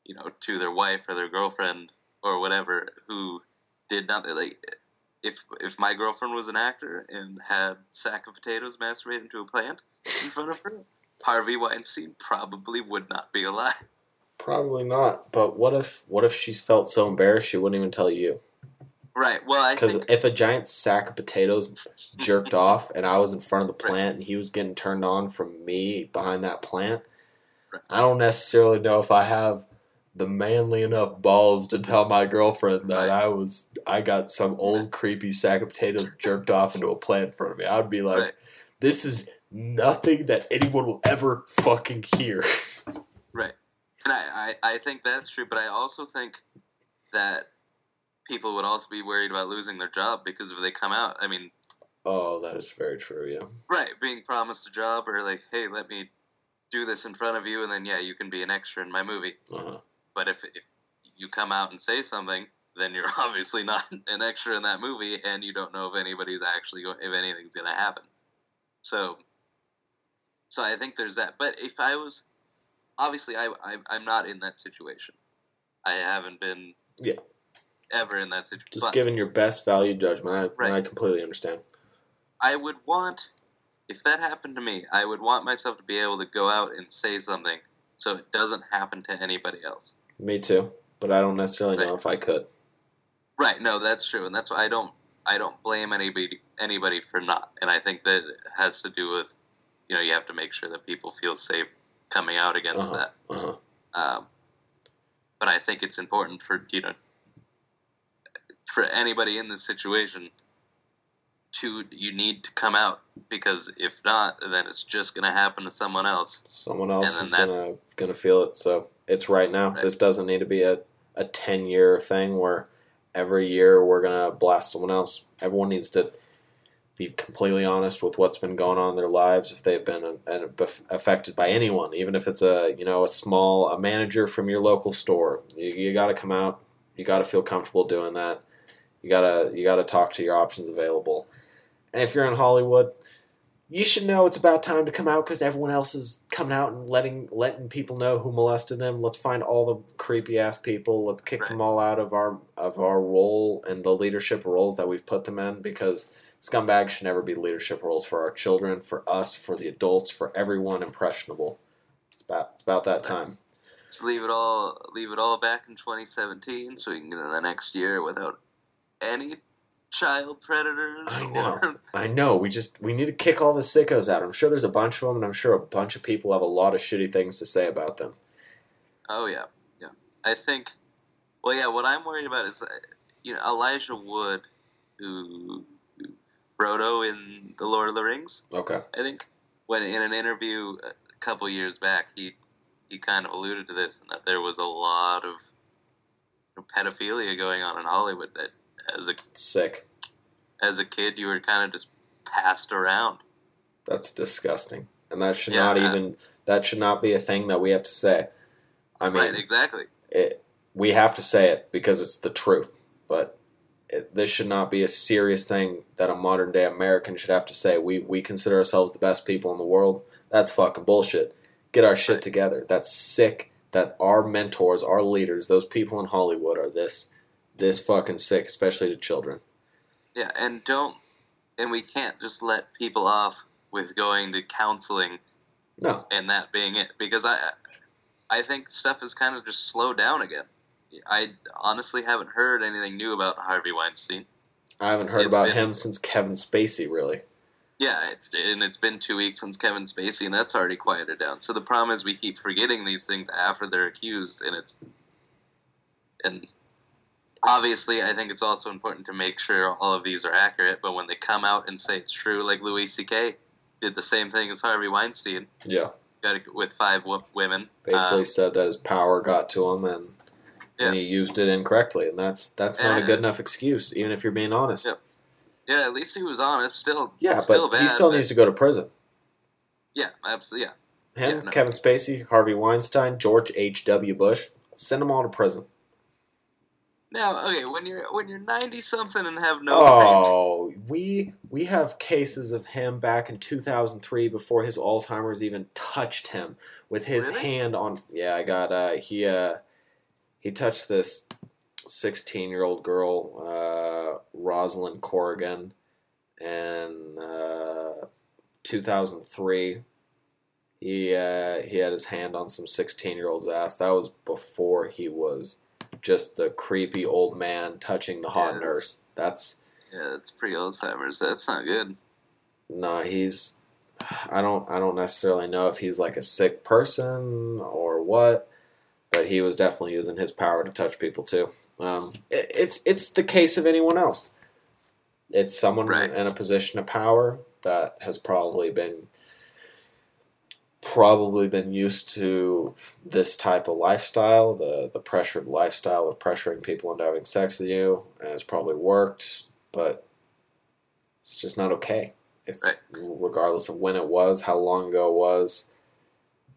you know, to their wife or their girlfriend or whatever who did nothing? like if if my girlfriend was an actor and had sack of potatoes masturbated into a plant in front of her, Harvey Weinstein probably would not be alive. Probably not. But what if what if she's felt so embarrassed she wouldn't even tell you? Right. Well, Because think if a giant sack of potatoes jerked off and I was in front of the plant and he was getting turned on from me behind that plant, Right. I don't necessarily know if I have the manly enough balls to tell my girlfriend that Right. I was I got some old creepy sack of potatoes jerked off into a plant in front of me. I would be like, Right. this is nothing that anyone will ever fucking hear. Right. And I, I, I think that's true, but I also think that people would also be worried about losing their job because if they come out, I mean, Oh, that is very true, yeah. right, being promised a job or like, hey, let me do this in front of you, and then yeah, you can be an extra in my movie. Uh-huh. But if if you come out and say something, then you're obviously not an extra in that movie, and you don't know if anybody's actually going, if anything's going to happen. So, so I think there's that. But if I was, obviously, I, I I'm not in that situation. I haven't been. Yeah. Ever in that situation. Just But giving your best value judgment. I, Right. I completely understand. I would want, if that happened to me, I would want myself to be able to go out and say something so it doesn't happen to anybody else. Me too, but I don't necessarily know if I could. Right. No, that's true, and that's why I don't. I don't blame anybody anybody for not, and I think that it has to do with, you know, you have to make sure that people feel safe coming out against Uh-huh. that. Uh-huh. Um, but I think it's important for you know, for anybody in this situation, to you need to come out because if not, then it's just going to happen to someone else. Someone else And is gonna gonna feel it. So it's right now. Right. This doesn't need to be a, a ten year thing where every year we're gonna blast someone else. Everyone needs to be completely honest with what's been going on in their lives if they've been uh, affected by anyone, even if it's a you know a small a manager from your local store. You, you got to come out. You got to feel comfortable doing that. You gotta you gotta talk to your options available. And if you're in Hollywood, you should know it's about time to come out because everyone else is coming out and letting letting people know who molested them. Let's find all the creepy ass people. Let's kick Right. them all out of our of our role and the leadership roles that we've put them in because scumbags should never be leadership roles for our children, for us, for the adults, for everyone impressionable. It's about it's about that time. Just leave it all leave it all back in 2017, so we can get to the next year without any child predators. I know. Or, I know. We just we need to kick all the sickos out. I'm sure there's a bunch of them, and I'm sure a bunch of people have a lot of shitty things to say about them. oh yeah, yeah. I think. Well, yeah. What I'm worried about is, uh, you know, Elijah Wood, who, who Frodo in the Lord of the Rings. Okay. I think when in an interview a couple years back, he he kind of alluded to this and that there was a lot of pedophilia going on in Hollywood. That as a Sick. as a kid, you were kind of just passed around. That's disgusting, and that should Yeah, not uh, even that should not be a thing that we have to say. I mean, right, exactly. it, we have to say it because it's the truth, but it, this should not be a serious thing that a modern day American should have to say. We we consider ourselves the best people in the world. That's fucking bullshit. Get our shit Right. together. That's sick. That our mentors, our leaders, those people in Hollywood are this this fucking sick, especially to children. Yeah, and don't and we can't just let people off with going to counseling No, and that being it because I I think stuff has kind of just slowed down again. I honestly haven't heard anything new about Harvey Weinstein. I haven't heard It's about been- him since Kevin Spacey. Really, Yeah, it, and it's been two weeks since Kevin Spacey, and that's already quieted down. So the problem is we keep forgetting these things after they're accused, and it's and obviously I think it's also important to make sure all of these are accurate. But when they come out and say it's true, like Louis C.K. did the same thing as Harvey Weinstein, yeah. got it with five women. Basically Um, said that his power got to him and and he used it incorrectly, and that's that's not a good enough excuse, even if you're being honest. Yeah, yeah, at least he was honest. Still, Yeah, still but bad, he still but- needs to go to prison. Yeah, absolutely. Yeah. Him, Yeah, no. Kevin Spacey, Harvey Weinstein, George H. W. Bush, send them all to prison. Now, okay, when you're when you're ninety something and have no oh, we we have cases of him back in 2003 before his Alzheimer's even touched him with his Really? hand on. Yeah, I got uh he uh he touched this 16 year old girl, uh, Roslyn Corrigan, in uh, 2003. He uh, he had his hand on some 16 year old's ass. That was before he was just the creepy old man touching the hot Yes. nurse. That's Yeah, it's pre Alzheimer's. That's not good. nah. He's I don't I don't necessarily know if he's like a sick person or what, but he was definitely using his power to touch people too. Um, it, it's it's the case of anyone else. It's someone Right. in a position of power that has probably been probably been used to this type of lifestyle, the the pressured lifestyle of pressuring people into having sex with you, and it's probably worked, but it's just not okay. It's regardless of when it was, how long ago it was,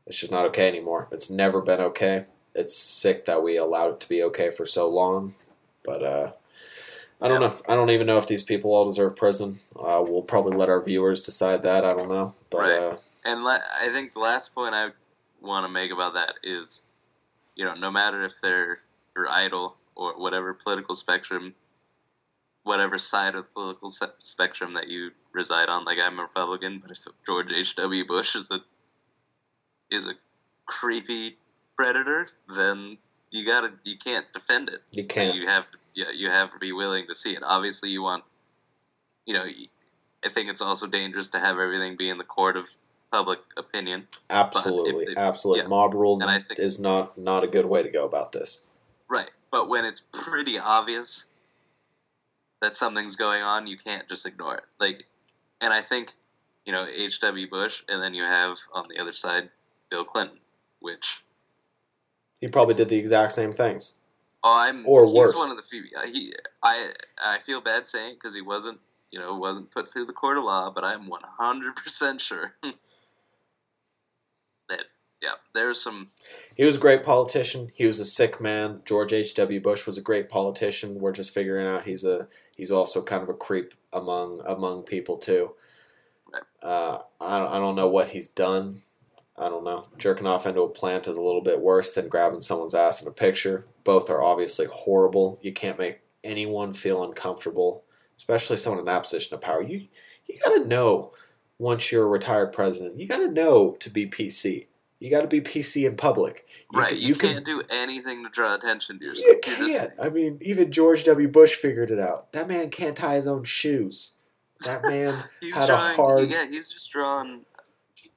it's just not okay anymore. It's never been okay. It's sick that we allowed it to be okay for so long, but uh, I don't Yeah. know. I don't even know if these people all deserve prison. Uh, we'll probably let our viewers decide that. I don't know, but Right. uh, And la- I think the last point I want to make about that is, you know, no matter if they're your idol or whatever political spectrum, whatever side of the political se- spectrum that you reside on, like I'm a Republican, but if George H. W. Bush is a is a creepy predator, then you gotta you can't defend it. you can't. You have to, yeah, you have to be willing to see it. Obviously, you want, you know, I think it's also dangerous to have everything be in the court of public opinion. Absolutely, they- absolutely. yeah. Mob rule And I think- is not not a good way to go about this. Right. But when it's pretty obvious that something's going on, you can't just ignore it. Like, and I think, you know, H.W. Bush, and then you have on the other side Bill Clinton, which, He probably did the exact same things. oh, I'm, Or he's worse. one of the few, he, I, I feel bad saying because he wasn't, you know, wasn't put through the court of law, but I'm 100% sure that, yeah, there's some, He was a great politician. He was a sick man. George H. W. Bush was a great politician. We're just figuring out he's a he's also kind of a creep among among people too. Right. Uh, I don't, I don't know what he's done. I don't know. Jerking off into a plant is a little bit worse than grabbing someone's ass in a picture. Both are obviously horrible. You can't make anyone feel uncomfortable, especially someone in that position of power. You you got to know once you're a retired president. You got to know to be PC. You got to be PC in public. You right, can- you, can- can't do anything to draw attention to You yourself. You're can't. just, I mean, even George W. Bush figured it out. That man can't tie his own shoes. That man had a hard yeah, he's just drawing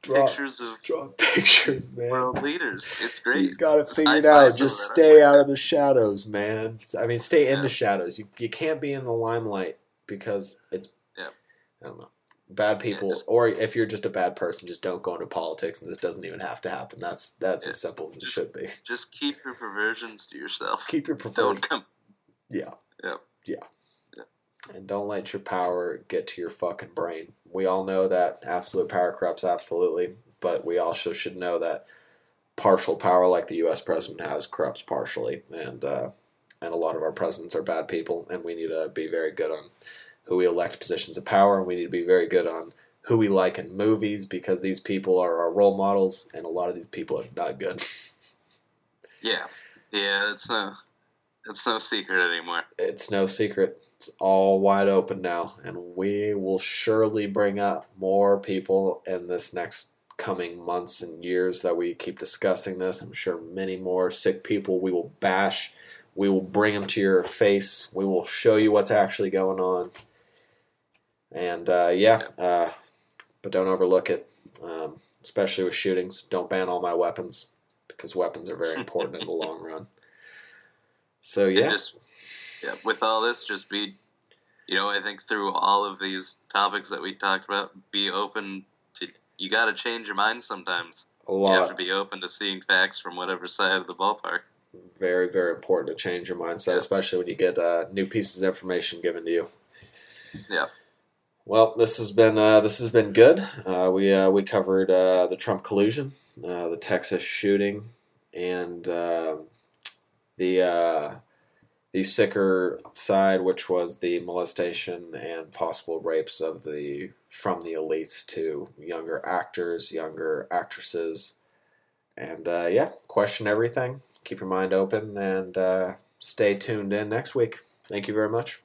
draw, pictures of draw pictures, man. world leaders. It's great. He's got it I figured buy out. some Just stay out of the shadows, man. I mean, stay in the shadows. You you can't be in the limelight because it's Yeah. I don't know. Bad people, just- or if you're just a bad person, just don't go into politics, and this doesn't even have to happen. That's that's Yeah. as simple as it should be. Just keep your perversions to yourself. Keep your Don't come. yeah, yeah, Yeah. and don't let your power get to your fucking brain. We all know that absolute power corrupts absolutely, but we also should know that partial power, like the U.S. president has, corrupts partially, and uh, and a lot of our presidents are bad people, and we need to be very good on who we elect positions of power, and we need to be very good on who we like in movies because these people are our role models, and a lot of these people are not good. Yeah, yeah. It's no, it's no secret anymore. it's no secret. It's all wide open now, and we will surely bring up more people in this next coming months and years that we keep discussing this. I'm sure many more sick people we will bash. We will bring them to your face. We will show you what's actually going on. And uh, yeah, uh, but don't overlook it, um, especially with shootings. Don't ban all my weapons because weapons are very important in the long run. So yeah. just yeah. With all this, just be, you know, I think through all of these topics that we talked about, be open to. You got to change your mind sometimes. a You have to be open to seeing facts from whatever side of the ballpark. very very important to change your mindset Yeah. especially when you get uh, new pieces of information given to you Yeah. Well this has been uh, this has been good uh, we uh, we covered uh, the trump collusion uh, the texas shooting and uh, the uh, the sicker side which was the molestation and possible rapes of the from the elites to younger actors younger actresses and yeah, question everything. Keep your mind open and stay tuned in next week. Thank you very much.